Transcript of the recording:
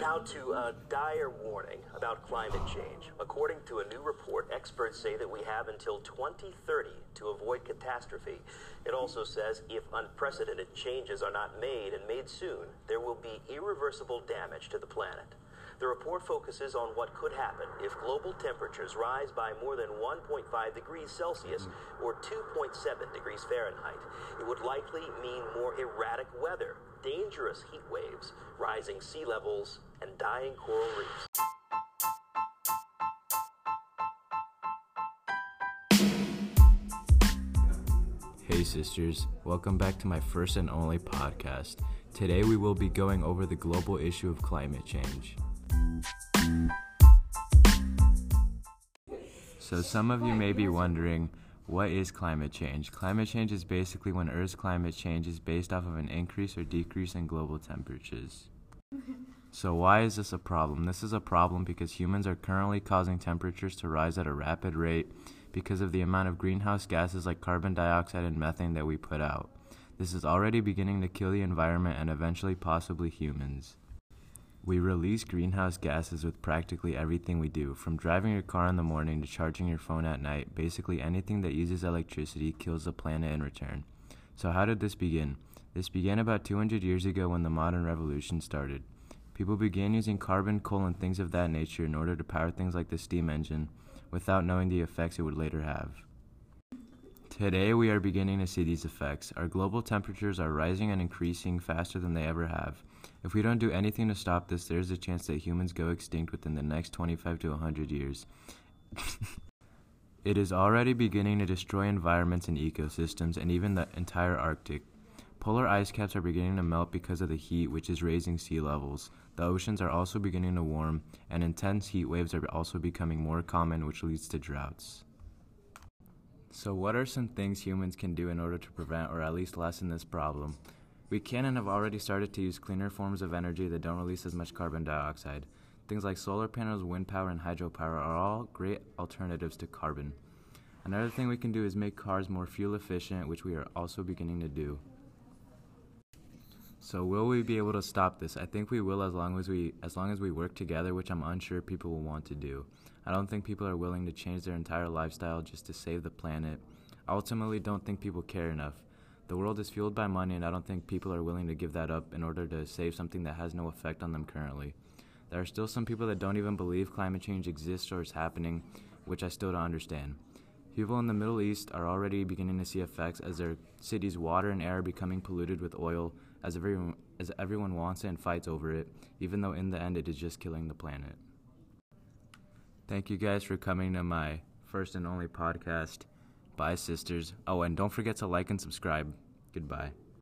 Now to a dire warning about climate change. According to a new report, experts say that we have until 2030 to avoid catastrophe. It also says if unprecedented changes are not made and made soon, there will be irreversible damage to the planet. The report focuses on what could happen if global temperatures rise by more than 1.5 degrees Celsius or 2.7 degrees Fahrenheit. It would likely mean more erratic weather, dangerous heat waves, rising sea levels, and dying coral reefs. Hey, sisters, welcome back to my first and only podcast. Today, we will be going over the global issue of climate change. So, some of you may be wondering what is climate change? Climate change is basically when Earth's climate changes based off of an increase or decrease in global temperatures. So, why is this a problem? This is a problem because humans are currently causing temperatures to rise at a rapid rate because of the amount of greenhouse gases like carbon dioxide and methane that we put out. This is already beginning to kill the environment and eventually possibly humans. We release greenhouse gases with practically everything we do, from driving your car in the morning to charging your phone at night. Basically, anything that uses electricity kills the planet in return. So, how did this begin? This began about 200 years ago when the modern revolution started. People began using carbon, coal, and things of that nature in order to power things like the steam engine without knowing the effects it would later have. Today, we are beginning to see these effects. Our global temperatures are rising and increasing faster than they ever have. If we don't do anything to stop this, there's a chance that humans go extinct within the next 25 to 100 years. it is already beginning to destroy environments and ecosystems and even the entire Arctic. Polar ice caps are beginning to melt because of the heat, which is raising sea levels. The oceans are also beginning to warm, and intense heat waves are also becoming more common, which leads to droughts. So, what are some things humans can do in order to prevent or at least lessen this problem? We can and have already started to use cleaner forms of energy that don't release as much carbon dioxide. Things like solar panels, wind power, and hydropower are all great alternatives to carbon. Another thing we can do is make cars more fuel efficient, which we are also beginning to do. So will we be able to stop this? I think we will as long as we as long as we work together, which I'm unsure people will want to do. I don't think people are willing to change their entire lifestyle just to save the planet. I ultimately don't think people care enough. The world is fueled by money and I don't think people are willing to give that up in order to save something that has no effect on them currently. There are still some people that don't even believe climate change exists or is happening, which I still don't understand. People in the Middle East are already beginning to see effects as their cities' water and air are becoming polluted with oil as everyone, as everyone wants it and fights over it, even though in the end it is just killing the planet. Thank you guys for coming to my first and only podcast. Bye, sisters. Oh, and don't forget to like and subscribe. Goodbye.